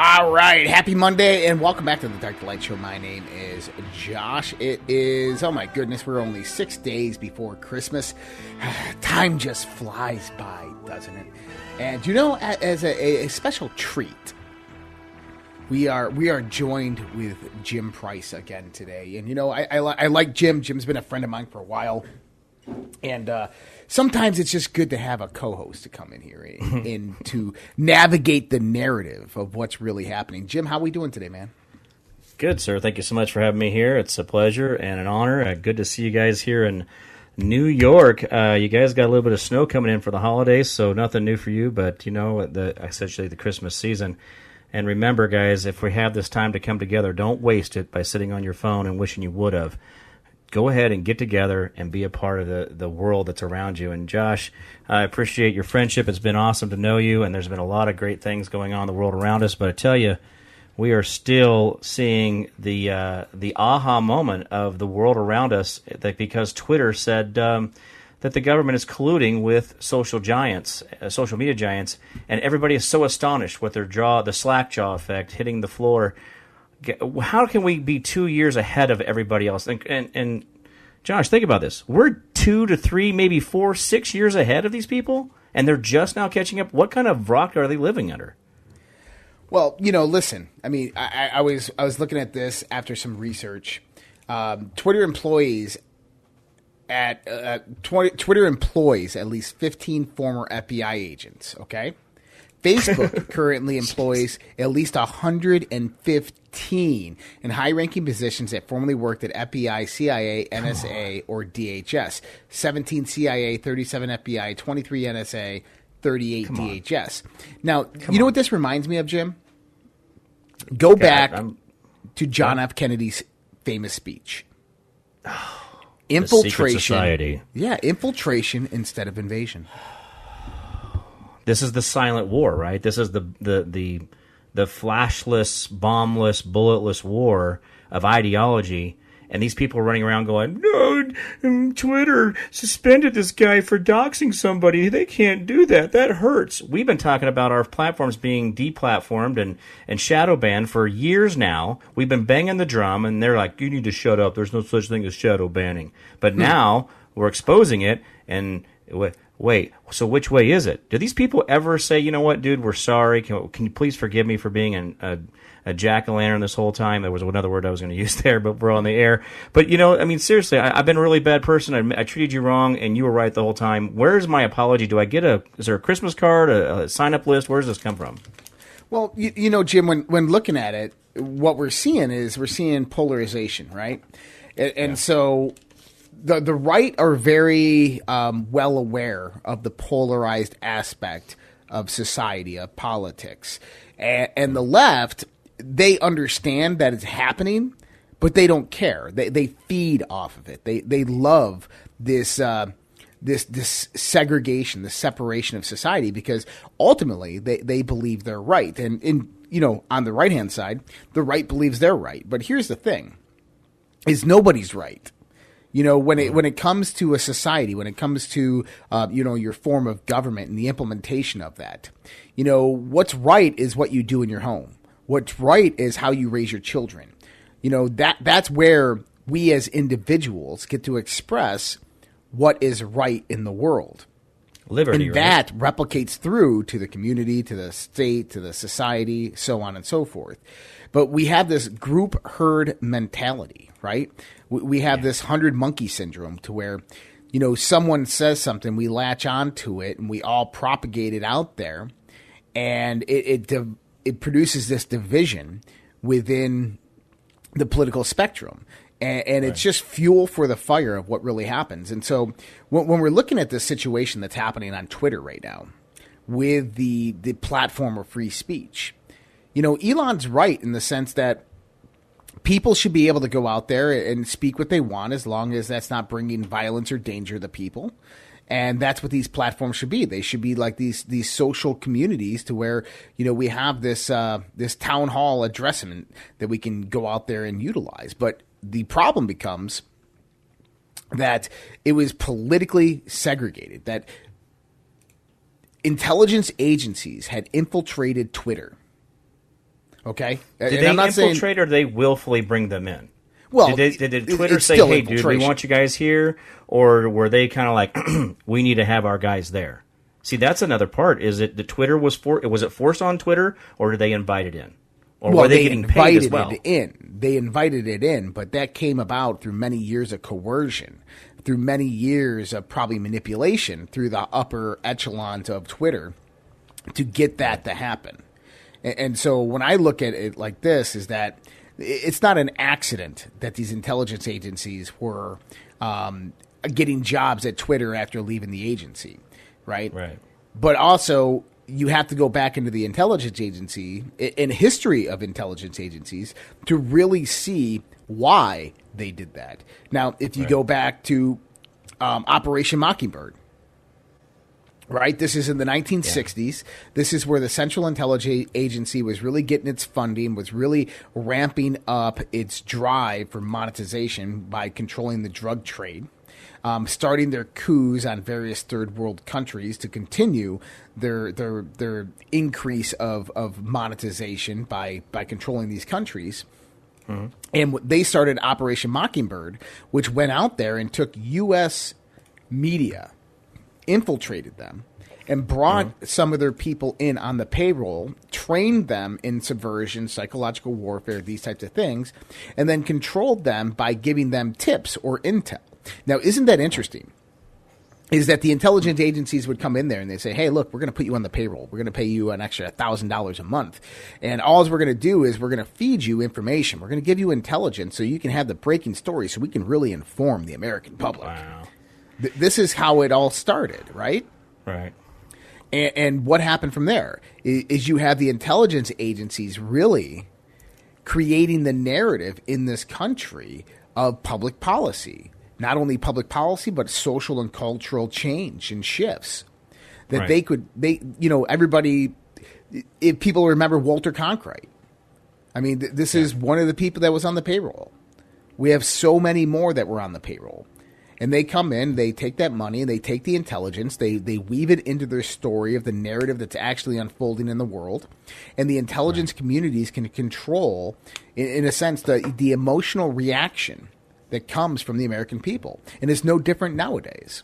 All right, happy Monday and welcome back to the Dark Light Show. My name is Josh. It is, oh my goodness, we're only six days before Christmas. Time just flies by, doesn't it? And you know, as a, a special treat, we are we are joined with Jim Price again today. And you know, I, I, li- I like Jim. Jim's been a friend of mine for a while. And uh, sometimes it's just good to have a co-host to come in here and, and to navigate the narrative of what's really happening. Jim, how are we doing today, man? Good, sir. Thank you so much for having me here. It's a pleasure and an honor. Uh, good to see you guys here in New York. Uh, you guys got a little bit of snow coming in for the holidays, so nothing new for you, but you know, the, essentially the Christmas season. And remember, guys, if we have this time to come together, don't waste it by sitting on your phone and wishing you would have. Go ahead and get together and be a part of the, the world that's around you. And Josh, I appreciate your friendship. It's been awesome to know you, and there's been a lot of great things going on in the world around us. But I tell you, we are still seeing the uh, the aha moment of the world around us that because Twitter said um, that the government is colluding with social giants, uh, social media giants, and everybody is so astonished with their jaw, the slack jaw effect hitting the floor. How can we be two years ahead of everybody else? And, and, and Josh, think about this: we're two to three, maybe four, six years ahead of these people, and they're just now catching up. What kind of rock are they living under? Well, you know, listen. I mean, I, I- was I was looking at this after some research. Um, Twitter employees at uh, Twi- Twitter employs at least 15 former FBI agents. Okay, Facebook currently employs at least 115 in high-ranking positions that formerly worked at FBI, CIA, NSA, or DHS. 17 CIA, 37 FBI, 23 NSA, 38 DHS. Now, you know what this reminds me of, Jim? Go back I'm- to John F. Kennedy's famous speech. Infiltration. Yeah, infiltration instead of invasion. This is the silent war, right? This is the the the the flashless, bombless, bulletless war of ideology. And these people are running around going, "No, um, Twitter suspended this guy for doxing somebody. They can't do that. That hurts." We've been talking about our platforms being deplatformed and and shadow banned for years now. We've been banging the drum, and they're like, "You need to shut up. There's no such thing as shadow banning." But now we're exposing it, and wait. So which way is it? Do these people ever say, "You know what, dude? We're sorry. Can, can you please forgive me for being an, a a jack o' lantern this whole time. There was another word I was going to use there, but we're on the air. But you know, I mean, seriously, I, I've been a really bad person. I, I treated you wrong, and you were right the whole time. Where's my apology? Do I get a? Is there a Christmas card, a, a sign up list? Where does this come from? Well, you, you know, Jim, when when looking at it, what we're seeing is we're seeing polarization, right? And, and so the the right are very um, well aware of the polarized aspect of society, of politics, and, and the left they understand that it's happening, but they don't care. They they feed off of it. They they love this. Uh, this this segregation, the separation of society, because ultimately they, they believe they're right. And in you know, on the right hand side, the right believes they're right. But here's the thing is nobody's right. You know, when it when it comes to a society, when it comes to uh, you know your form of government and the implementation of that, you know what's right is what you do in your home. What's right is how you raise your children. You know that that's where we as individuals get to express what is right in the world. Liberty, And right? that replicates through to the community, to the state, to the society, so on and so forth. But we have this group herd mentality, right? We, we have this hundred monkey syndrome to where, you know, someone says something, we latch onto it, and we all propagate it out there, and it it, it produces this division within the political spectrum. And, and it's just fuel for the fire of what really happens. And so when, when we're looking at this situation that's happening on Twitter right now with the, the platform of free speech, you know, Elon's right in the sense that people should be able to go out there and speak what they want as long as that's not bringing violence or danger to people and that's what these platforms should be. They should be like these these social communities to where you know we have this uh, this town hall addressment that we can go out there and utilize. But the problem becomes that it was politically segregated. That intelligence agencies had infiltrated Twitter. Okay, did and they I'm not saying- infiltrate or did they willfully bring them in? Well, did, they, did Twitter say, "Hey, dude, we want you guys here," or were they kind of like, "We need to have our guys there"? See, that's another part. Is it the Twitter was for? Was it forced on Twitter, or did they invite it in, or well, were they, getting paid invited as well? it in. They invited it in, but that came about through many years of coercion, through many years of probably manipulation through the upper echelons of Twitter to get that to happen. And, and so when I look at it like this, is that it's not an accident that these intelligence agencies were um, getting jobs at Twitter after leaving the agency, right? Right. But also, you have to go back into the intelligence agency in history of intelligence agencies to really see why they did that. Now, if you go back to um, Operation Mockingbird, right? This is in the 1960s. This is where the Central Intelligence Agency was really getting its funding, was really ramping up its drive for monetization by controlling the drug trade. Um, starting their coups on various third world countries to continue their their their increase of, of monetization by by controlling these countries. And they started Operation Mockingbird, which went out there and took U.S. media, infiltrated them, and brought mm-hmm. some of their people in on the payroll, trained them in subversion, psychological warfare, these types of things, and then controlled them by giving them tips or intel. Now, isn't that interesting? is that the intelligence agencies would come in there and they say, "Hey, look, we're going to put you on the payroll. We're going to pay you an extra thousand dollars a month, and all we're going to do is we're going to feed you information. We're going to give you intelligence so you can have the breaking story, so we can really inform the American public." Wow. Th- this is how it all started, right? Right. And, and what happened from there is, is you have the intelligence agencies really creating the narrative in this country of public policy. Not only public policy, but social and cultural change and shifts that Right. they could, they, you know, everybody, if people remember Walter Cronkite, I mean, th- this is one of the people that was on the payroll. We have so many more that were on the payroll. And they come in, they take that money, and they take the intelligence, they, they weave it into their story of the narrative that's actually unfolding in the world. And the intelligence communities can control, in, in a sense, the, the emotional reaction that comes from the American people. And it's no different nowadays.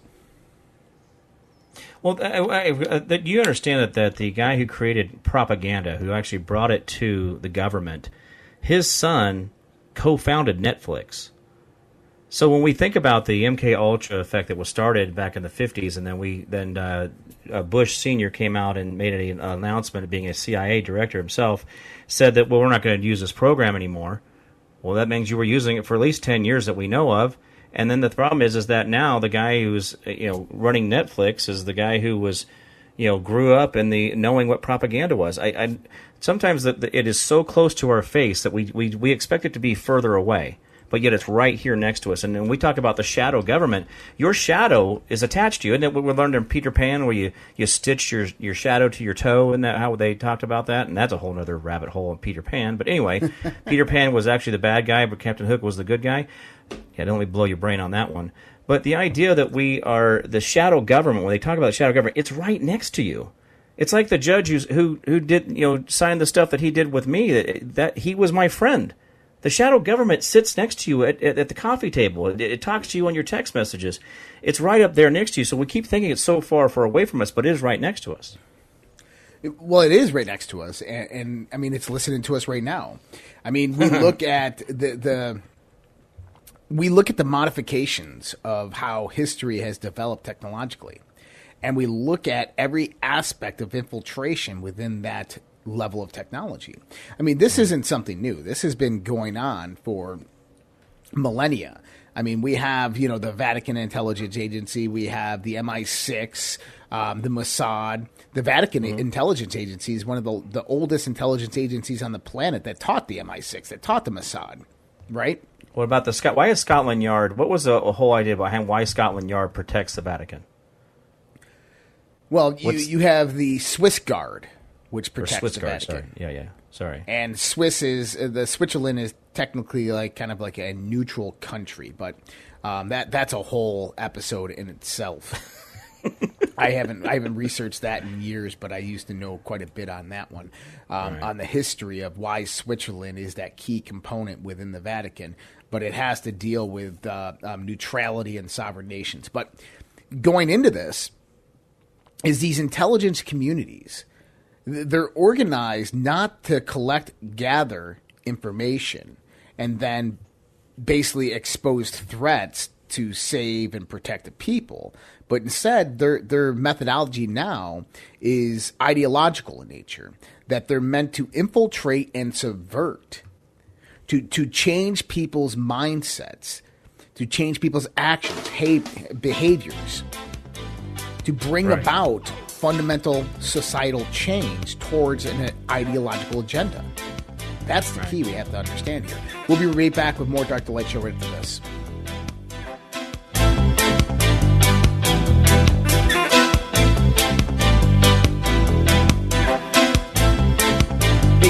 Well, I, I, uh, that you understand that, that the guy who created propaganda, who actually brought it to the government, his son co-founded Netflix. So when we think about the MK Ultra effect that was started back in the 50s, and then we then uh, uh, Bush Senior came out and made an announcement being a CIA director himself, said that well we're not going to use this program anymore. Well, that means you were using it for at least ten years that we know of. And then the problem is, is that now the guy who's you know running Netflix is the guy who was, you know, grew up in the knowing what propaganda was. I, I sometimes that it is so close to our face that we, we we expect it to be further away, but yet it's right here next to us. And when we talk about the shadow government, your shadow is attached to you. Isn't it what we learned in Peter Pan, where you you stitch your your shadow to your toe, and that how they talked about that? And that's a whole other rabbit hole in Peter Pan. But anyway, Peter Pan was actually the bad guy, but Captain Hook was the good guy. Yeah, don't let me blow your brain on that one. But the idea that we are the shadow government, when they talk about the shadow government, it's right next to you. It's like the judge who's, who who did you know signed the stuff that he did with me. That, that he was my friend. The shadow government sits next to you at, at, at the coffee table. It, it talks to you on your text messages. It's right up there next to you. So we keep thinking it's so far, far away from us, but it is right next to us. Well, it is right next to us, and, and I mean, it's listening to us right now. I mean, we look at the the we look at the modifications of how history has developed technologically, and we look at every aspect of infiltration within that level of technology. I mean, this isn't something new. This has been going on for millennia. I mean, we have you know the Vatican Intelligence Agency, we have the MI6, um, the Mossad, the Vatican Intelligence Agency is one of the the oldest intelligence agencies on the planet that taught the MI6, that taught the Mossad. right? What about the Scott? Why is Scotland Yard? What was the whole idea behind why Scotland Yard protects the Vatican? Well, you, you have the Swiss Guard, which protects Swiss the Guard. Vatican. Sorry. Yeah, yeah. Sorry. and Swiss is uh, the Switzerland is technically like kind of like a neutral country, but um, that that's a whole episode in itself. I haven't I haven't researched that in years, but I used to know quite a bit on that one, um, on the history of why Switzerland is that key component within the Vatican. But it has to deal with uh, um, neutrality and sovereign nations. But going into this, is these intelligence communities they're organized not to collect, gather information, and then basically expose threats to save and protect the people. But instead, their their methodology now is ideological in nature. That they're meant to infiltrate and subvert, to to change people's mindsets, to change people's actions, behaviors, to bring Right. about fundamental societal change towards an ideological agenda. That's the key we have to understand here. We'll be right back with more Dark to Light Show right after this.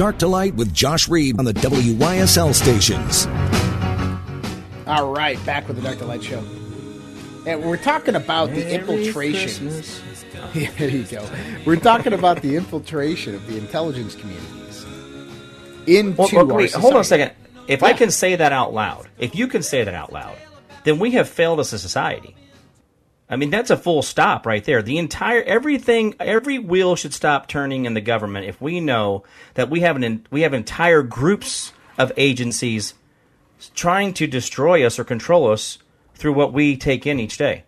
Dark to Light with Josh Reed on the WYSL stations. All right, back with the Dark to Light Show. And we're talking about the infiltration. Yeah, there you go. We're talking about the infiltration of the intelligence communities into Well, well, our wait, hold on a second. If I can say that out loud, if you can say that out loud, then we have failed as a society. I mean, that's a full stop right there. The entire everything, every wheel should stop turning in the government if we know that we have an we have entire groups of agencies trying to destroy us or control us through what we take in each day.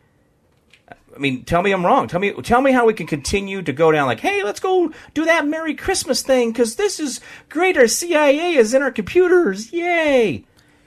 I mean, tell me I'm wrong. Tell me, tell me how we can continue to go down like, hey, let's go do that Merry Christmas thing because this is great. Our CIA is in our computers, yay!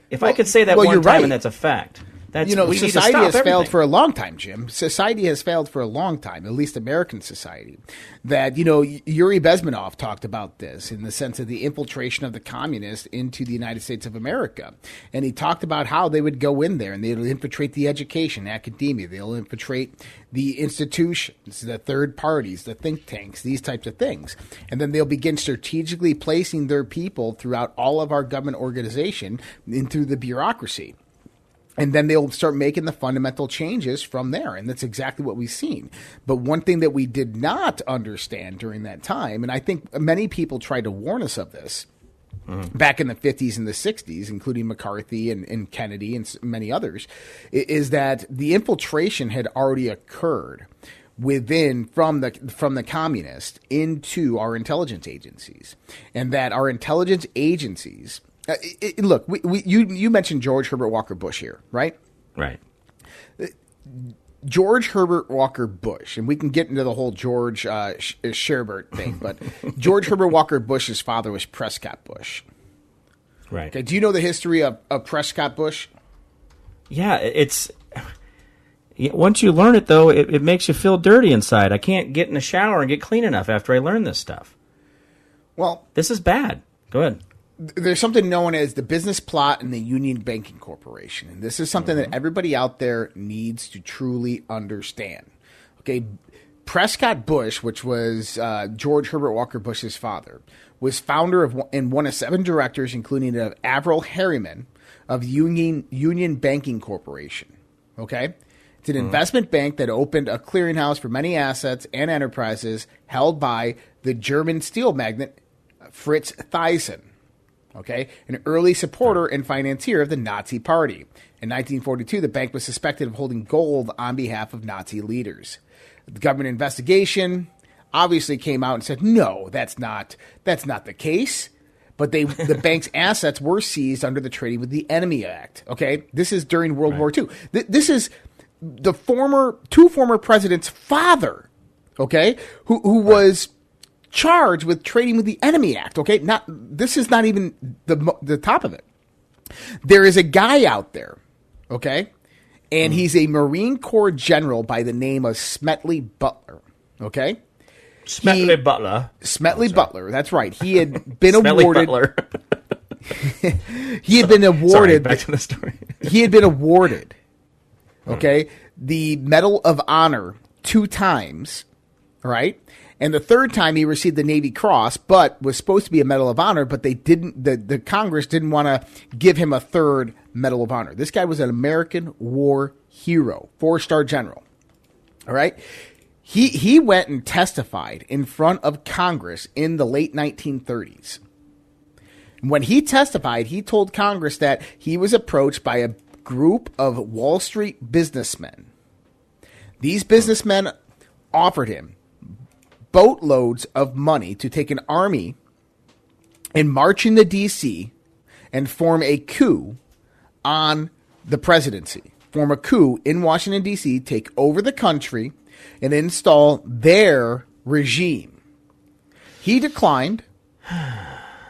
If I could say that well, one time right. and that's a fact, That's you know, society has failed for a long time, Jim. Society has failed for a long time, at least American society. That, you know, Yuri Bezmenov talked about this in the sense of the infiltration of the communists into the United States of America. And he talked about how they would go in there and they'll infiltrate the education, academia, they'll infiltrate the institutions, the third parties, the think tanks, these types of things. And then they'll begin strategically placing their people throughout all of our government organization into the bureaucracy and then they'll start making the fundamental changes from there. And that's exactly what we've seen. But one thing that we did not understand during that time and i think many people tried to warn us of this back in the 50s and the 60s including mccarthy and, and kennedy and many others is that the infiltration had already occurred within from the from the communists into our intelligence agencies. And that our intelligence agencies uh, i i look we, we, you you mentioned George Herbert Walker Bush here right right. George Herbert Walker Bush, and we can get into the whole George uh, Sh- Sherbert thing, but George Herbert Walker Bush's father was Prescott Bush. Right. Okay, do you know the history of, of Prescott Bush? Yeah, it's once you learn it though, it, it makes you feel dirty inside. I can't get in the shower and get clean enough after I learn this stuff. Well, This is bad. Go ahead. There's something known as the business plot and the Union Banking Corporation, and this is something that everybody out there needs to truly understand. Okay, Prescott Bush, which was uh, George Herbert Walker Bush's father, was founder of and one of seven directors, including of Averell Harriman of Union Union Banking Corporation. Okay. It's an investment bank that opened a clearinghouse for many assets and enterprises held by the German steel magnate Fritz Thyssen okay, an early supporter and financier of the Nazi Party. In 1942, the bank was suspected of holding gold on behalf of Nazi leaders. The government investigation obviously came out and said, "No, that's not that's not the case." But they the bank's assets were seized under the Trading with the Enemy Act. Okay, this is during World War II. Th- this is the former two former presidents' father. Okay, who who was charged with trading with the Enemy Act. Okay, not this is not even the the top of it. There is a guy out there, okay, and he's a Marine Corps general by the name of Smedley Butler. Okay, Smelly Butler. Smedley Butler. That's right. He had been awarded. Butler. He had been Sorry, awarded. back to the story. he had been awarded, okay, the Medal of Honor two times, right? And the third time he received the Navy Cross, but was supposed to be a Medal of Honor, but they didn't. The, the Congress didn't want to give him a third Medal of Honor. This guy was an American war hero, four star general. All right. He he went and testified in front of Congress in the late 1930s. When he testified, he told Congress that he was approached by a group of Wall Street businessmen. These businessmen offered him boatloads of money to take an army and march into D.C. and form a coup on the presidency. Form a coup in Washington, D.C., take over the country, and install their regime. He declined.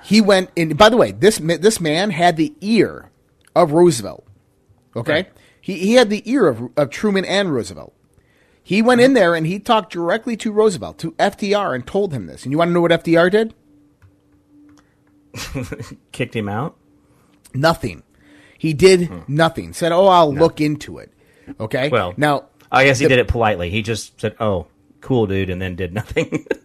He went in. By the way, this this man had the ear of Roosevelt. Okay, Right. he he had the ear of of Truman and Roosevelt. He went in there and he talked directly to Roosevelt, to FDR, and told him this. And you want to know what FDR did? Kicked him out. Nothing. He did nothing. Said, "Oh, I'll look into it." Okay. Well, now I guess he the- did it politely. He just said, "Oh, cool, dude," and then did nothing.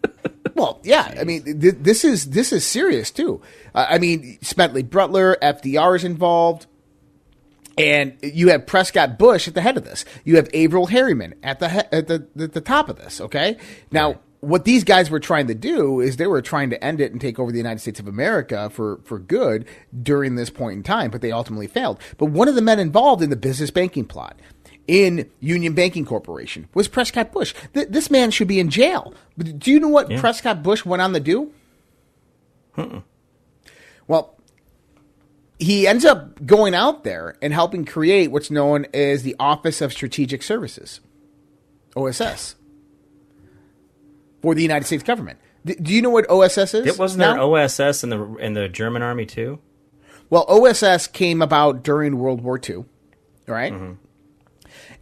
Well, yeah. I mean, th- this is this is serious too. Uh, I mean, Spentley Butler, FDR is involved, and you have Prescott Bush at the head of this. You have Averell Harriman at the he- at the, at the top of this. Okay, now. What these guys were trying to do is they were trying to end it and take over the United States of America for, for good during this point in time, but they ultimately failed. But one of the men involved in the business banking plot in Union Banking Corporation was Prescott Bush. Th- this man should be in jail. But do you know what Prescott Bush went on to do? Well, he ends up going out there and helping create what's known as the Office of Strategic Services, OSS, for the United States government. D- do you know what OSS is? it wasn't there OSS in the in the German army too. Well, OSS came about during World War II, right? Mm-hmm.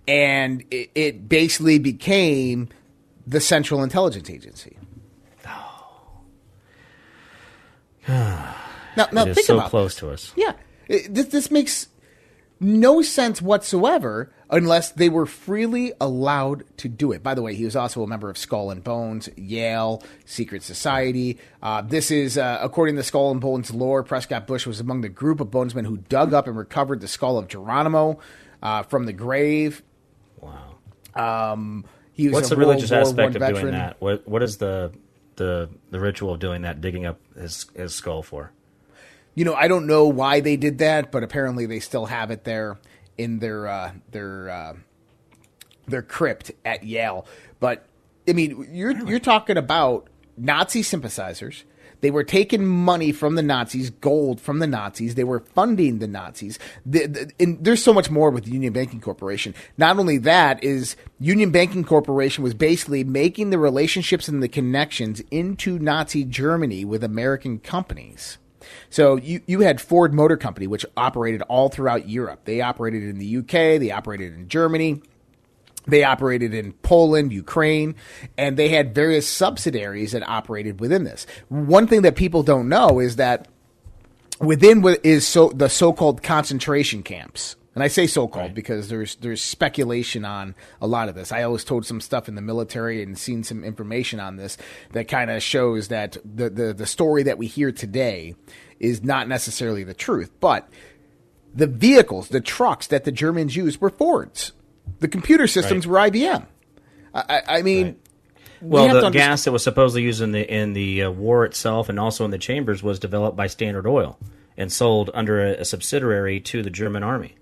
and it, it basically became the Central Intelligence Agency. now, now It is think so about close this. to us. Yeah, It- this, this makes no sense whatsoever unless they were freely allowed to do it. By the way, he was also a member of Skull and Bones, Yale, Secret Society. Uh, this is, uh, according to Skull and Bones lore, Prescott Bush was among the group of bonesmen who dug up and recovered the skull of Geronimo uh, from the grave. Wow. He was What's a the religious War aspect of doing that? What What is the the the ritual of doing that? Digging up his his skull for? You know, I don't know why they did that, but apparently they still have it there in their uh, their uh, their crypt at Yale. But I mean, you're you're talking about Nazi sympathizers. They were taking money from the Nazis, gold from the Nazis. They were funding the Nazis. The, the, and there's so much more with the Union Banking Corporation. Not only that is Union Banking Corporation was basically making the relationships and the connections into Nazi Germany with American companies. So you, you had Ford Motor Company, which operated all throughout Europe. They operated in the UK, they operated in Germany, they operated in Poland, Ukraine, and they had various subsidiaries that operated within this. One thing that people don't know is that within is so the so-called concentration camps. And I say so-called Right. because there's there's speculation on a lot of this. I always told some stuff in the military and seen some information on this that kind of shows that the, the the story that we hear today is not necessarily the truth. But the vehicles, the trucks that the Germans used were Fords. The computer systems Right. were IBM. I, I mean, Right. we Well, the gas that was supposedly used in the in the uh, war itself, and also in the chambers, was developed by Standard Oil and sold under a, a subsidiary to the German army.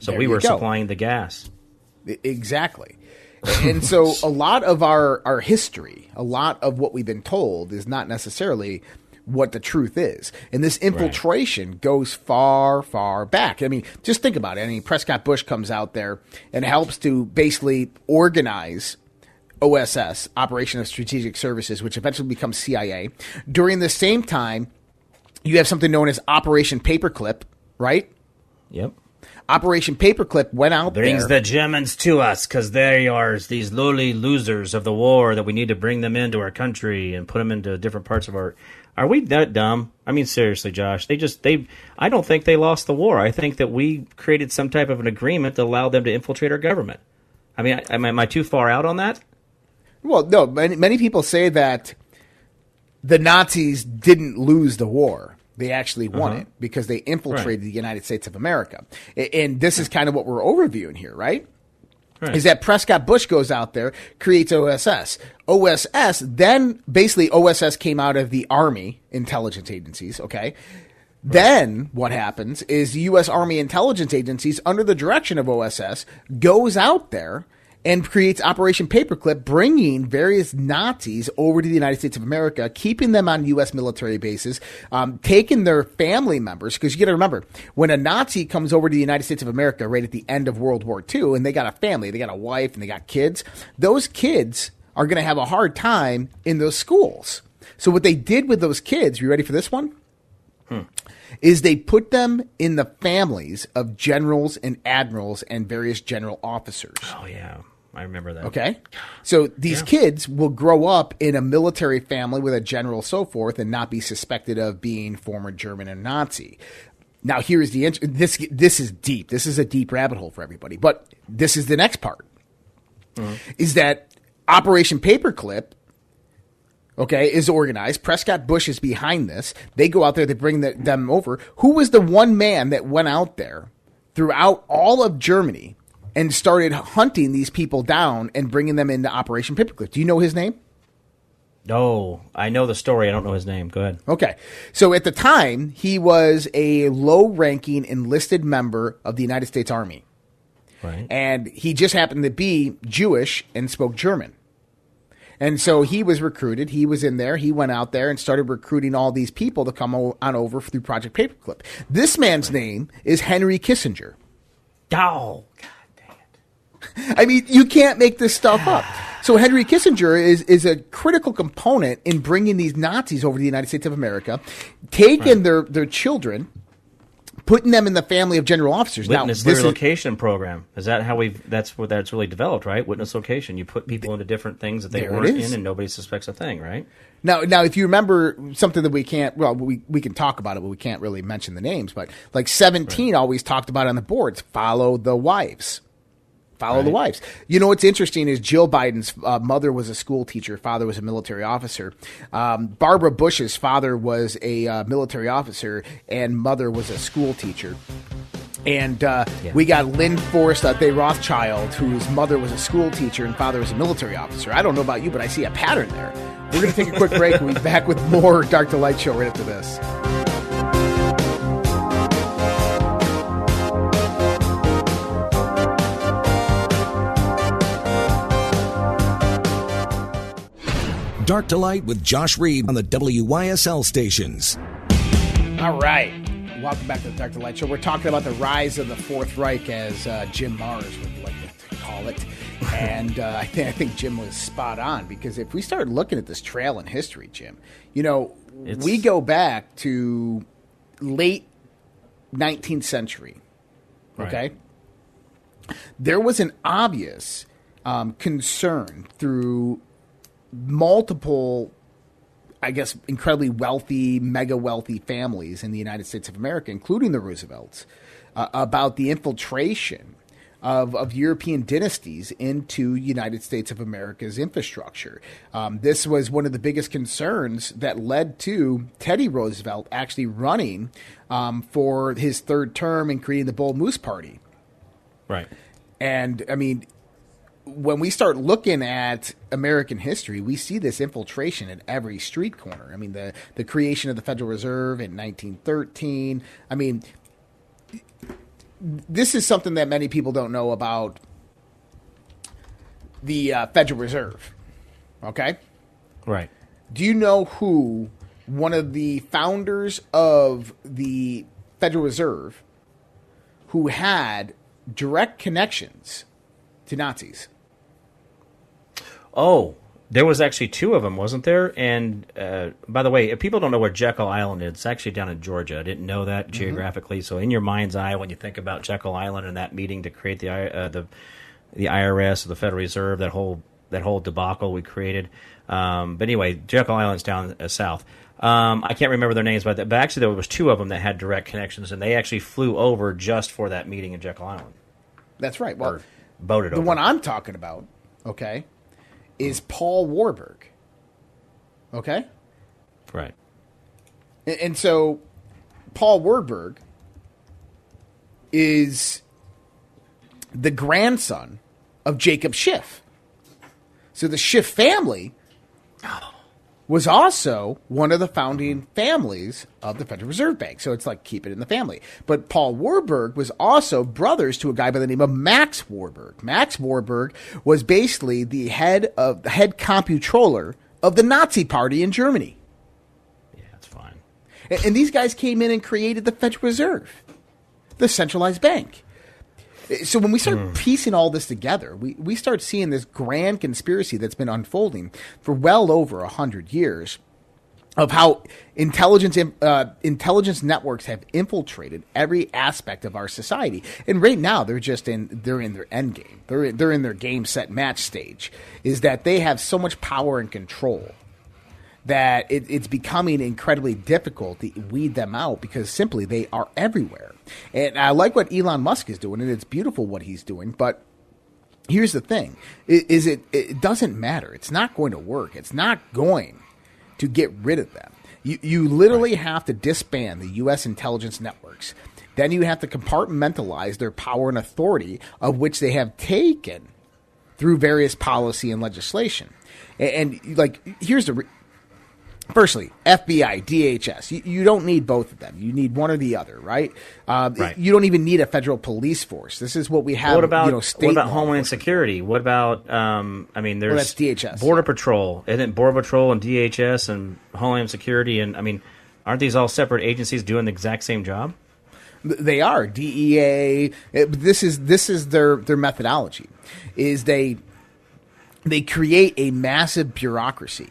So there we were go. supplying the gas. Exactly. and so a lot of our, our history, a lot of what we've been told is not necessarily what the truth is. And this infiltration goes far, far back. I mean, just think about it. I mean, Prescott Bush comes out there and helps to basically organize OSS, Operation of Strategic Services, which eventually becomes CIA. During the same time, you have something known as Operation Paperclip, right? Yep. Operation Paperclip went out there Brings there. the Germans to us because they are these lowly losers of the war that we need to bring them into our country and put them into different parts of our. Are we that dumb? I mean, seriously, Josh. They just they. I don't think they lost the war. I think that we created some type of an agreement that allowed them to infiltrate our government. I mean, I, am, am I too far out on that? Well, no, many, many people say that the Nazis didn't lose the war. They actually won uh-huh. it because they infiltrated Right. the United States of America. And this is kind of what we're overviewing here, right? Right. Is that Prescott Bush goes out there, creates OSS. OSS, then basically OSS came out of the Army intelligence agencies, okay? Then what happens is the U.S. Army intelligence agencies, under the direction of OSS, goes out there and creates Operation Paperclip, bringing various Nazis over to the United States of America, keeping them on U.S. military bases, um, taking their family members. Because you got to remember, when a Nazi comes over to the United States of America right at the end of World War II, and they got a family, they got a wife, and they got kids, those kids are going to have a hard time in those schools. So what they did with those kids, you ready for this one? is they put them in the families of generals and admirals and various general officers. Oh yeah, I remember that. Okay. So these kids will grow up in a military family with a general, so forth, and not be suspected of being former German and Nazi. Now, here's the int- this. This is deep. This is a deep rabbit hole for everybody. But this is the next part: mm-hmm. is that Operation Paperclip okay, is organized. Prescott Bush is behind this. They go out there, they bring the, them over. Who was the one man that went out there throughout all of Germany and started hunting these people down and bringing them into Operation Paperclip? Do you know his name? No, I know the story. I don't know his name. Go ahead. Okay. So at the time, he was a low ranking enlisted member of the United States Army. Right. and he just happened to be Jewish and spoke German. And so he was recruited. He was in there. He went out there and started recruiting all these people to come on over through Project Paperclip. This man's name is Henry Kissinger. oh, God dang it. I mean, you can't make this stuff up. So Henry Kissinger is is a critical component in bringing these Nazis over to the United States of America, taking their their children, putting them in the family of general officers. Witness now, this is, location program is that how we? That's what that's really developed, right? Witness location. You put people into different things that they weren't in, and nobody suspects a thing, right? Now, now, if you remember something that we can't, well, we, we can talk about it, but we can't really mention the names. But like 17 always talked about on the boards, follow the wives. Follow the wives. You know what's interesting is Jill Biden's uh, mother was a school teacher, father was a military officer. Um, Barbara Bush's father was a uh, military officer, and mother was a school teacher. And uh, Yeah. we got Lynn Forrest, uh, Rothschild, whose mother was a school teacher and father was a military officer. I don't know about you, but I see a pattern there. We're going to take a quick break. We'll be back with more Dark to Light Show right after this. Dark to Light with Josh Reed on the WYSL stations. All right. Welcome back to the Dark to Light Show. We're talking about the rise of the Fourth Reich, as uh, Jim Marrs would like to call it. And uh, I, think, I think Jim was spot on because if we start looking at this trail in history, Jim, you know, It's- we go back to late 19th century. Okay? There was an obvious um, concern through multiple I guess, incredibly wealthy, mega wealthy families in the United States of America, including the Roosevelts, uh, about the infiltration of, of European dynasties into United States of America's infrastructure. Um, this was one of the biggest concerns that led to Teddy Roosevelt actually running um, for his third term and creating the Bull Moose Party. Right. And I mean, when we start looking at American history, we see this infiltration at every street corner. I mean, the the creation of the Federal Reserve in 1913. I mean, this is something that many people don't know about the uh, Federal Reserve. Okay, Right. do you know who one of the founders of the Federal Reserve who had direct connections to Nazis? Oh, there was actually two of them, wasn't there? And uh, by the way, if people don't know where Jekyll Island is, it's actually down in Georgia. I didn't know that geographically. So, in your mind's eye, when you think about Jekyll Island and that meeting to create the uh, the the IRS or the Federal Reserve, that whole that whole debacle we created. Um, but anyway, Jekyll Island's down uh, south. Um, I can't remember their names, but, but actually there was two of them that had direct connections, and they actually flew over just for that meeting in Jekyll Island. That's right. Well, boated the over. one I'm talking about, okay, is Paul Warburg. Okay? right. And, and so Paul Warburg is the grandson of Jacob Schiff. So the Schiff family oh. Was also one of the founding families of the Federal Reserve Bank. So it's like keep it in the family. But Paul Warburg was also brothers to a guy by the name of Max Warburg. Max Warburg was basically the head of the head comptroller of the Nazi Party in Germany. Yeah, that's fine. And, and these guys came in and created the Federal Reserve, the centralized bank. So when we start piecing all this together, we, we start seeing this grand conspiracy that's been unfolding for well over a hundred years of how intelligence uh, intelligence networks have infiltrated every aspect of our society. And right now, they're just in they're in their end game. They're they're in their game set match stage. Is that they have so much power and control that it, it's becoming incredibly difficult to weed them out because simply they are everywhere. And I like what Elon Musk is doing, and it's beautiful what he's doing, but here's the thing. Is it it doesn't matter. It's not going to work. It's not going to get rid of them. You, you literally have to disband the us intelligence networks. Then you have to compartmentalize their power and authority of which they have taken through various policy and legislation. And, and like here's the Firstly, FBI, DHS. You, you don't need both of them. You need one or the other, right? Uh, Right. You don't even need a federal police force. This is what we have. what about you know, state what about Homeland. Security? What about um, I mean, there's that's DHS. Border Patrol, isn't Border Patrol and DHS and Homeland Security, and I mean, aren't these all separate agencies doing the exact same job? They are DEA. It- this is this is their their methodology. Is they they create a massive bureaucracy,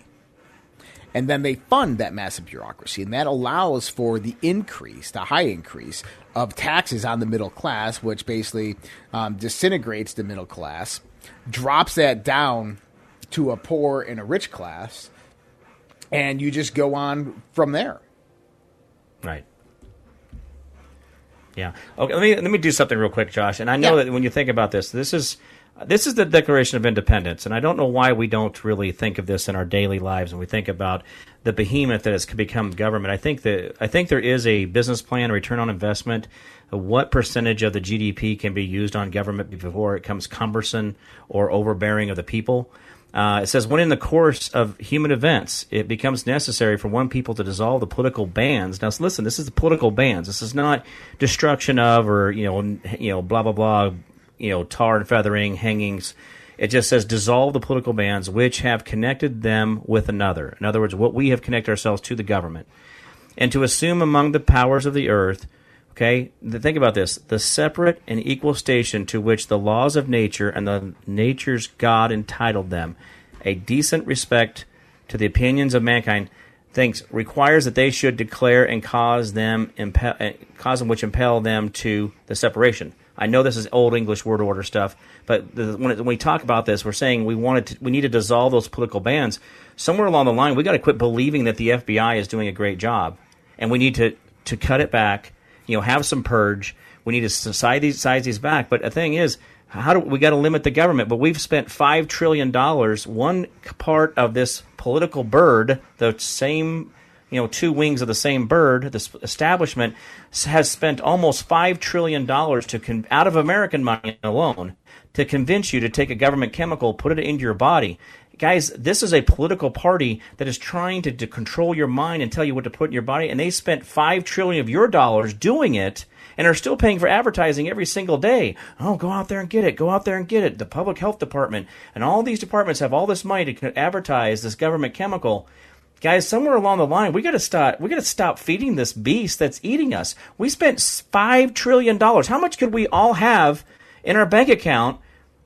and then they fund that massive bureaucracy, and that allows for the increase, the high increase of taxes on the middle class, which basically um, disintegrates the middle class, drops that down to a poor and a rich class, and you just go on from there. Right. Yeah. Okay. Let me let me do something real quick, Josh. And I know Yeah. that when you think about this, this is this is the Declaration of Independence, and I don't know why we don't really think of this in our daily lives when we think about the behemoth that has become government. I think that I think there is a business plan, a return on investment. What percentage of the GDP can be used on government before it becomes cumbersome or overbearing of the people? Uh, it says when in the course of human events it becomes necessary for one people to dissolve the political bands. Now, listen, this is the political bands. This is not destruction of or you know you know blah blah blah. You know, tar and feathering, hangings. It just says dissolve the political bands which have connected them with another. In other words, what we have connected ourselves to the government, and to assume among the powers of the earth Okay, think about this: the separate and equal station to which the laws of nature and the nature's God entitled them, a decent respect to the opinions of mankind, thinks requires that they should declare and cause them impel, uh, cause them which impel them to the separation. I know this is old English word order stuff, but the, when, it, when we talk about this, we're saying we wanted to, we need to dissolve those political bands. Somewhere along the line, we got to quit believing that the FBI is doing a great job, and we need to to cut it back you know, have some purge. We need to size these, size these back. But the thing is, how do we got to limit the government? But we've spent five trillion dollars. One part of this political bird, the same, you know, two wings of the same bird, this establishment has spent almost five trillion dollars to con- out of American money alone to convince you to take a government chemical, put it into your body. Guys, this is a political party that is trying to, to control your mind and tell you what to put in your body, and they spent five trillion of your dollars doing it and are still paying for advertising every single day. Oh, go out there and get it. Go out there and get it. The public health department and all these departments have all this money to advertise this government chemical. Guys, somewhere along the line, we got to stop. We got to stop feeding this beast that's eating us. We spent five trillion dollars. How much could we all have in our bank account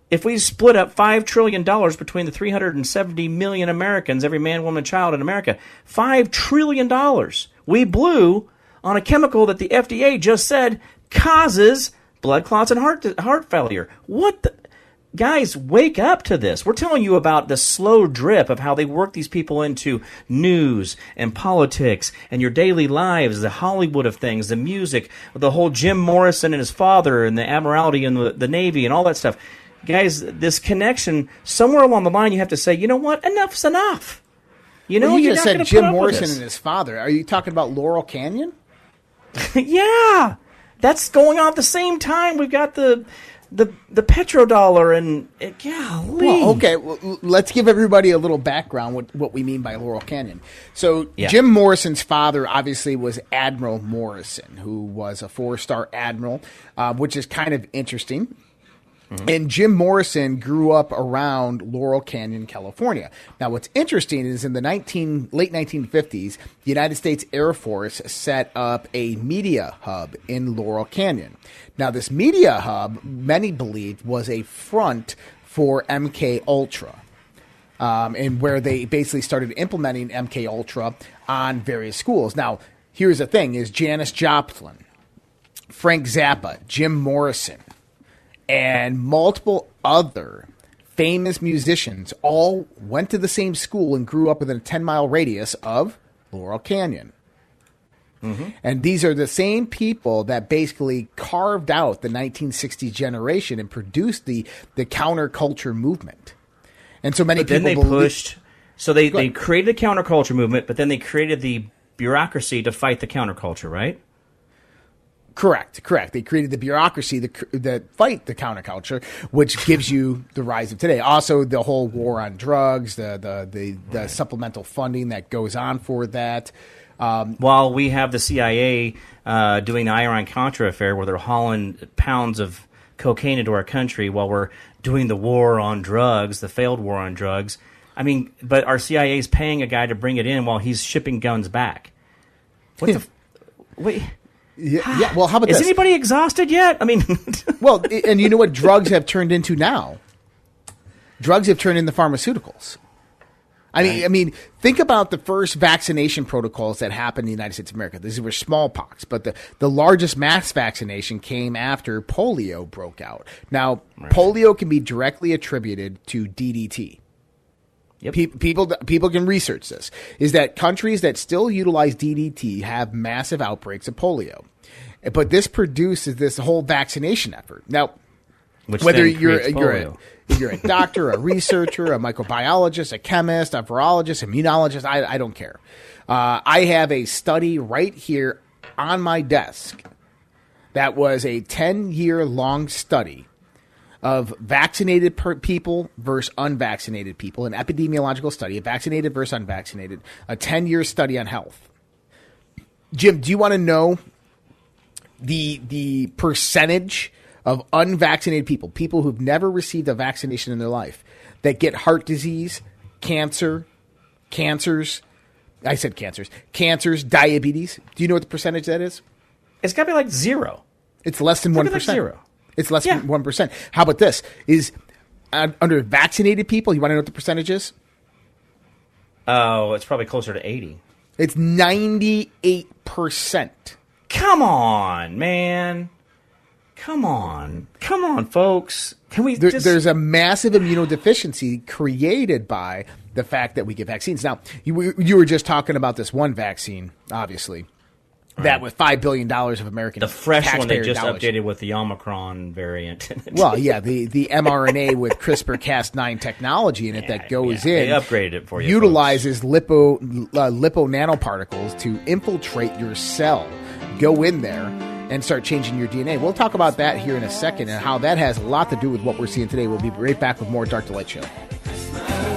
if we split up five trillion dollars between the 370 million Americans, every man, woman, child in America? Five trillion dollars we blew on a chemical that the FDA just said causes blood clots and heart heart failure. What the? Guys, wake up to this. We're telling you about the slow drip of how they work these people into news and politics and your daily lives, the Hollywood of things, the music, the whole Jim Morrison and his father and the Admiralty and the, the Navy and all that stuff. Guys, this connection, somewhere along the line, you have to say, you know what? Enough's enough. You know, Well, you just said Jim Morrison and his father. Are you talking about Laurel Canyon? yeah, that's going on at the same time. We've got the the the petrodollar and uh, golly. Well, okay, well, let's give everybody a little background what what we mean by Laurel Canyon. So Yeah. Jim Morrison's father obviously was Admiral Morrison, who was a four star admiral, uh, which is kind of interesting. And Jim Morrison grew up around Laurel Canyon, California. Now, what's interesting is in the 19, late 1950s, the United States Air Force set up a media hub in Laurel Canyon. Now, this media hub, many believed, was a front for MK Ultra um, and where they basically started implementing MK Ultra on various schools. Now, here's the thing: is Janis Joplin, Frank Zappa, Jim Morrison, and multiple other famous musicians all went to the same school and grew up within a 10 mile radius of Laurel Canyon. Mm-hmm. And these are the same people that basically carved out the 1960s generation and produced the, the counterculture movement. And so many But then they people believe- pushed. So they, they created the counterculture movement, but then they created the bureaucracy to fight the counterculture, right? Correct, correct. They created the bureaucracy that, that fight the counterculture, which gives you the rise of today. Also, the whole war on drugs, the the the, the supplemental funding that goes on for that. Um, While we have the CIA uh, doing the Iran Contra affair, where they're hauling pounds of cocaine into our country, while we're doing the war on drugs, the failed war on drugs. I mean, but our CIA is paying a guy to bring it in while he's shipping guns back. What the? Wait. Yeah, ah, yeah, well, how about this? Is this? anybody exhausted yet? I mean, well, and you know what drugs have turned into now? Drugs have turned into pharmaceuticals. I mean, I mean, think about the first vaccination protocols that happened in the United States of America. These were smallpox, but the, the largest mass vaccination came after polio broke out. Now, polio can be directly attributed to DDT. Yep. Pe- people people can research this. Is that countries that still utilize DDT have massive outbreaks of polio, but this produces this whole vaccination effort. Now, Which whether you're you're a, you're a doctor, a researcher, a microbiologist, a chemist, a virologist, immunologist, I, I don't care. Uh, I have a study right here on my desk that was a 10 year long study of vaccinated per- people versus unvaccinated people, an epidemiological study, a vaccinated versus unvaccinated, a 10 year study on health. Jim, do you want to know the the percentage of unvaccinated people, people who've never received a vaccination in their life, that get heart disease, cancer, cancers. I said cancers, cancers, diabetes. Do you know what the percentage that is? It's got to be like zero. It's less than one at zero. It's less Yeah. than one percent. How about this? Is uh, under vaccinated people? You want to know what the percentage is? Oh, it's probably closer to 80. It's ninety eight percent. Come on, man. Come on. Come on, folks. Can we There, just there's a massive immunodeficiency created by the fact that we get vaccines. Now, you, you were just talking about this one vaccine, obviously, that with five billion dollars of American the fresh one they just dollars. updated with the Omicron variant. Well, yeah, the, the mRNA with CRISPR Cas9 technology in it that goes yeah, in they upgraded it for you, utilizes lipo uh, lipo nanoparticles to infiltrate your cell, go in there and start changing your DNA. We'll talk about that here in a second and how that has a lot to do with what we're seeing today. We'll be right back with more Dark to Light Show.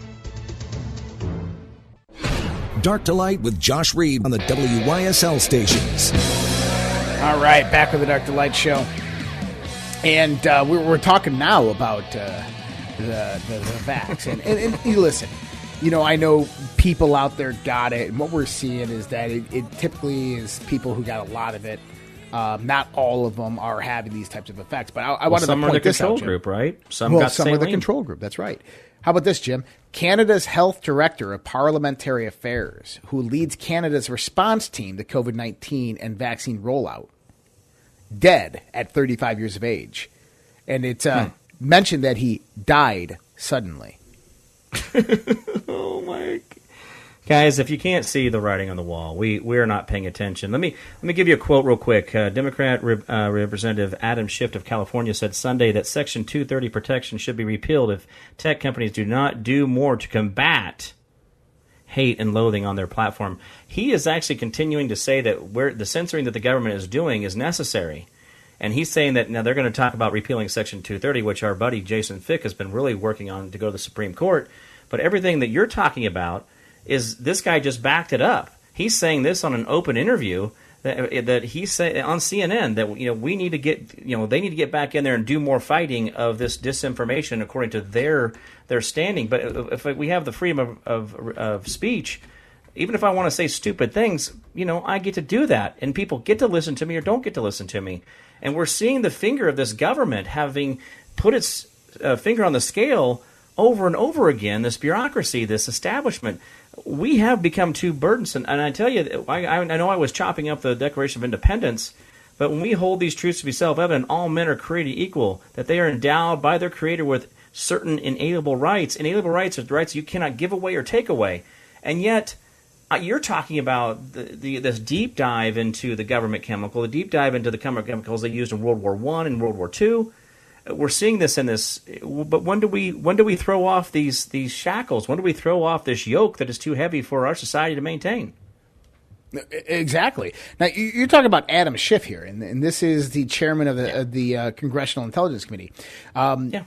Dark to Light with Josh Reed on the WYSL stations. All right, back with the Dark to Light Show, and uh, we're, we're talking now about uh, the, the the vax. And, and, and listen, you know, I know people out there got it, and what we're seeing is that it, it typically is people who got a lot of it Um, not all of them are having these types of effects, but I, I Well, wanted some to are the point this control out, Jim. group, right? Some well, got some are the control group. That's right. How about this, Jim? Canada's health director of parliamentary affairs, who leads Canada's response team to COVID nineteen and vaccine rollout, dead at 35 years of age, and it's uh, Hmm. mentioned that he died suddenly. Oh my guys! If you can't see the writing on the wall, we we are not paying attention. Let me let me give you a quote real quick. Uh, Democrat Rep- uh, Representative Adam Schiff of California said Sunday that Section 230 protection should be repealed if tech companies do not do more to combat hate and loathing on their platform. He is actually continuing to say that where the censoring that the government is doing is necessary. And he's saying that now they're going to talk about repealing Section 230, which our buddy Jason Fyk has been really working on to go to the Supreme Court. But everything that you're talking about is this guy just backed it up. He's saying this on an open interview that, that he said on CNN that you know we need to get you know they need to get back in there and do more fighting of this disinformation according to their their standing. But if we have the freedom of, of, of speech, even if I want to say stupid things, you know, I get to do that, and people get to listen to me or don't get to listen to me. And we're seeing the finger of this government having put its uh, finger on the scale over and over again. This bureaucracy, this establishment, we have become too burdensome. And I tell you, I, I know I was chopping up the Declaration of Independence. But when we hold these truths to be self evident, all men are created equal, that they are endowed by their Creator with certain inalienable rights. Inalienable rights are rights you cannot give away or take away. And yet, uh, you're talking about the, the, this deep dive into the government chemical, the deep dive into the chemi- chemicals they used in World War One and World War Two. We're seeing this in this, but when do we when do we throw off these these shackles? When do we throw off this yoke that is too heavy for our society to maintain? Exactly. Now you- you're talking about Adam Schiff here, and, and this is the chairman of the, of the uh, Congressional Intelligence Committee. Um, Yeah.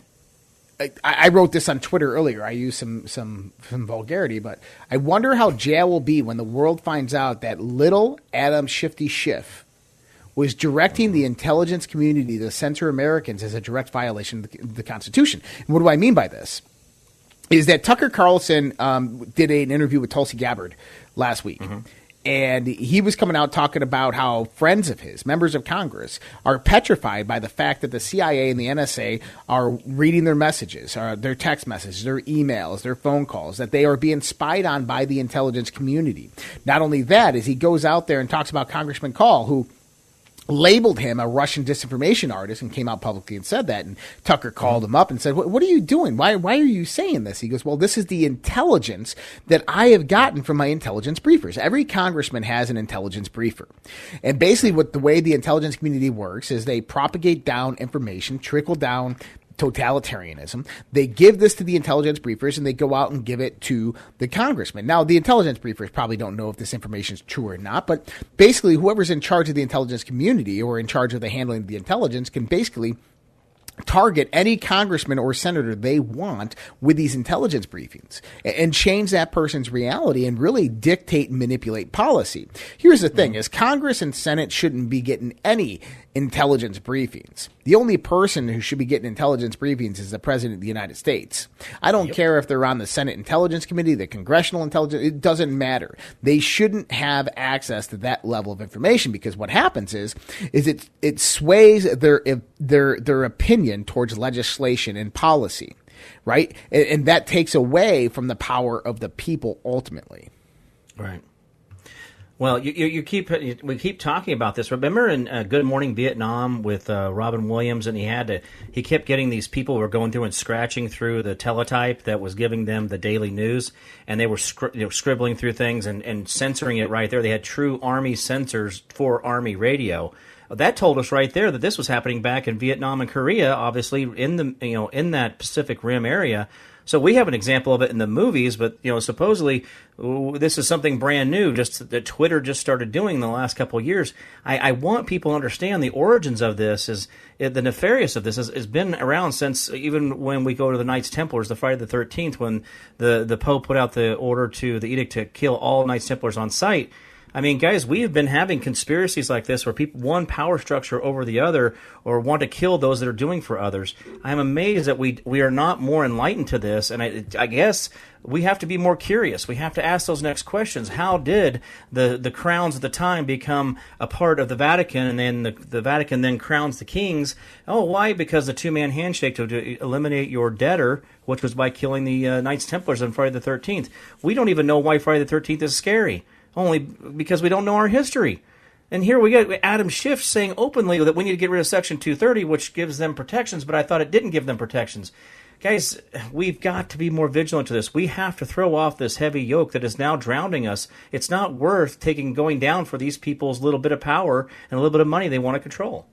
I, I wrote this on Twitter earlier. I used some, some some vulgarity, but I wonder how jail will be when the world finds out that little Adam Shifty Schiff was directing the intelligence community to censor Americans as a direct violation of the, Constitution. And what do I mean by this? Is that Tucker Carlson um, did an interview with Tulsi Gabbard last week. And he was coming out talking about how friends of his, members of Congress, are petrified by the fact that the CIA and the NSA are reading their messages, their text messages, their emails, their phone calls, that they are being spied on by the intelligence community. Not only that, as he goes out there and talks about Congressman Call, who labeled him a Russian disinformation artist and came out publicly and said that. And Tucker called him up and said, what, what are you doing? Why, why are you saying this? He goes, well, this is the intelligence that I have gotten from my intelligence briefers. Every congressman has an intelligence briefer. And basically what the way the intelligence community works is they propagate down information, trickle down totalitarianism. They give this to the intelligence briefers and they go out and give it to the congressman. Now, the intelligence briefers probably don't know if this information is true or not, but basically, whoever's in charge of the intelligence community or in charge of the handling of the intelligence can basically target any congressman or senator they want with these intelligence briefings and change that person's reality and really dictate and manipulate policy. Here's the thing mm-hmm. is Congress and Senate shouldn't be getting any intelligence briefings. The only person who should be getting intelligence briefings is the president of the United States. I don't care if they're on the Senate Intelligence Committee, the Congressional Intelligence, it doesn't matter. They shouldn't have access to that level of information because what happens is is it it sways their their their opinion towards legislation and policy, right? And, and that takes away from the power of the people ultimately. Right. Well, you, you, you keep we keep talking about this. Remember in uh, Good Morning Vietnam with uh, Robin Williams, and he had to he kept getting these people were going through and scratching through the teletype that was giving them the daily news, and they were scri- you know, scribbling through things and, and censoring it right there. They had true Army censors for Army radio. That told us right there that this was happening back in Vietnam and Korea, obviously in the you know in that Pacific Rim area. So we have an example of it in the movies, but you know, supposedly this is something brand new. Just that Twitter just started doing in the last couple of years. I, I want people to understand the origins of this. Is the nefarious of this has, has been around since even when we go to the Knights Templars, the Friday the Thirteenth, when the the Pope put out the order to the edict to kill all Knights Templars on sight. I mean, guys, we have been having conspiracies like this where people one power structure over the other or want to kill those that are doing for others. I'm amazed that we we are not more enlightened to this, and I, I guess we have to be more curious. We have to ask those next questions. How did the, the crowns at the time become a part of the Vatican, and then the, the Vatican then crowns the kings? Oh, why? Because the two man handshake to, to, eliminate your debtor, which was by killing the uh, Knights Templars on Friday the 13th. We don't even know why Friday the 13th is scary, only because we don't know our history. And here we get Adam Schiff saying openly that we need to get rid of Section 230, which gives them protections, but I thought it didn't give them protections guys, we've got to be more vigilant to this. We have to throw off this heavy yoke that is now drowning us. It's not worth taking going down for these people's little bit of power and a little bit of money they want to control.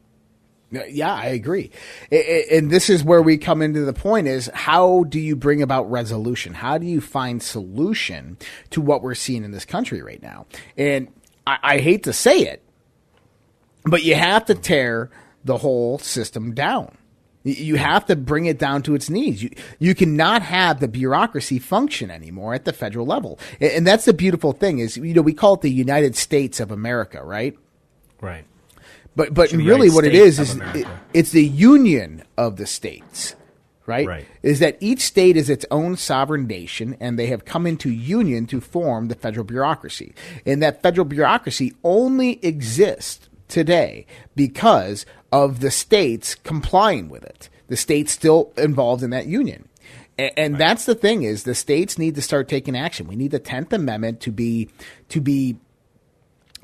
Yeah, I agree. And this is where we come into the point is how do you bring about resolution? How do you find solution to what we're seeing in this country right now? And I, I hate to say it, but you have to tear the whole system down. You have to bring it down to its knees. You, you cannot have the bureaucracy function anymore at the federal level. And that's the beautiful thing is, you know, we call it the United States of America, right? Right. But, but really what it is, is it, it's the union of the states, right? Right. Is that each state is its own sovereign nation and they have come into union to form the federal bureaucracy. And that federal bureaucracy only exists today because of the states complying with it. The states still involved in that union. And, and right. that's the thing is the states need to start taking action. We need the 10th amendment to be to be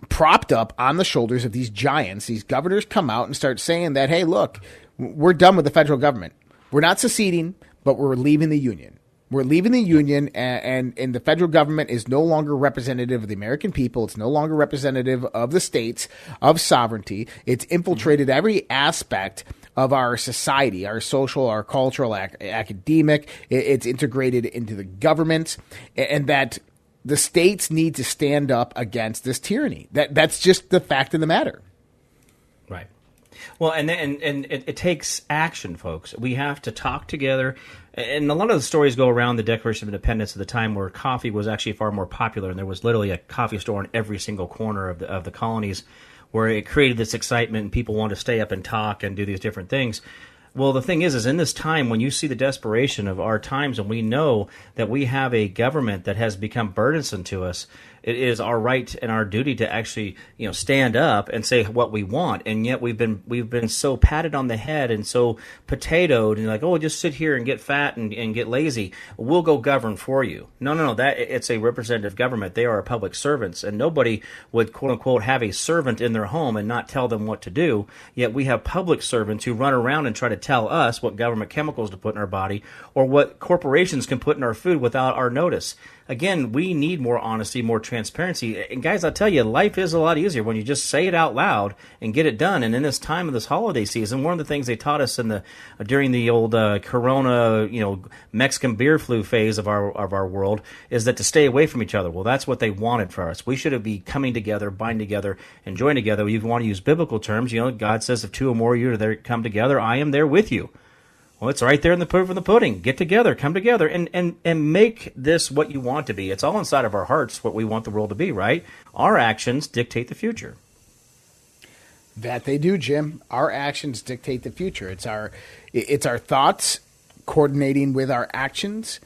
propped up on the shoulders of these giants. These governors come out and start saying that, hey, look, we're done with the federal government. We're not seceding, but we're leaving the union. We're leaving the union, and, and, and, the federal government is no longer representative of the American people. It's no longer representative of the states, of sovereignty. It's infiltrated every aspect of our society, our social, our cultural, ac- academic. It's integrated into the government, and that the states need to stand up against this tyranny. That that's just the fact of the matter. Right. Well, and and and it, it takes action, folks. We have to talk together and a lot of the stories go around the Declaration of Independence at the time where coffee was actually far more popular, and there was literally a coffee store in every single corner of the of the colonies, where it created this excitement, and people wanted to stay up and talk and do these different things. Well, the thing is, is in this time when you see the desperation of our times, and we know that we have a government that has become burdensome to us, it is our right and our duty to actually you know stand up and say what we want. And yet we've been we've been so patted on the head and so potatoed and like oh just sit here and get fat and, and get lazy. We'll go govern for you. No no no. That it's a representative government. They are public servants. And nobody would quote unquote have a servant in their home and not tell them what to do. Yet we have public servants who run around and try to tell us what government chemicals to put in our body or what corporations can put in our food without our notice again, we need more honesty, more transparency. And guys, I'll tell you, life is a lot easier when you just say it out loud and get it done. And in this time of this holiday season, one of the things they taught us in the during the old uh, Corona, you know, Mexican beer flu phase of our of our world is that to stay away from each other. Well, that's what they wanted for us. We should be coming together, bind together, and join together. You want to use biblical terms, you know, God says, "If two or more of you are there, come together, I am there with you." Well, it's right there in the proof of the pudding. Get together, come together, and, and, and make this what you want to be. It's all inside of our hearts what we want the world to be, right? Our actions dictate the future. That they do, Jim. Our actions dictate the future. It's our it's our thoughts coordinating with our actions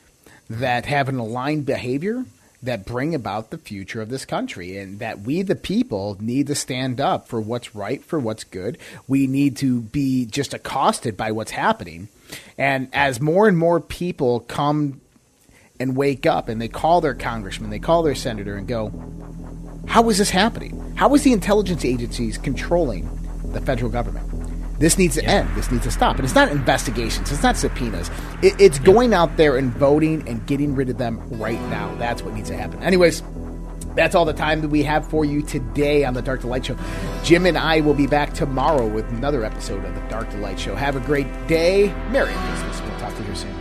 that have an aligned behavior that bring about the future of this country and that we the people need to stand up for what's right for what's good we need to be just accosted by what's happening and as more and more people come and wake up and they call their congressman, they call their senator and go, How is this happening? How is the intelligence agencies controlling the federal government? This needs to yeah. end. This needs to stop. And it's not investigations. It's not subpoenas. It, it's yeah. going out there and voting and getting rid of them right now. That's what needs to happen. Anyways, that's all the time that we have for you today on the Dark to Light Show. Jim and I will be back tomorrow with another episode of the Dark to Light Show. Have a great day. Merry Christmas. We'll talk to you soon.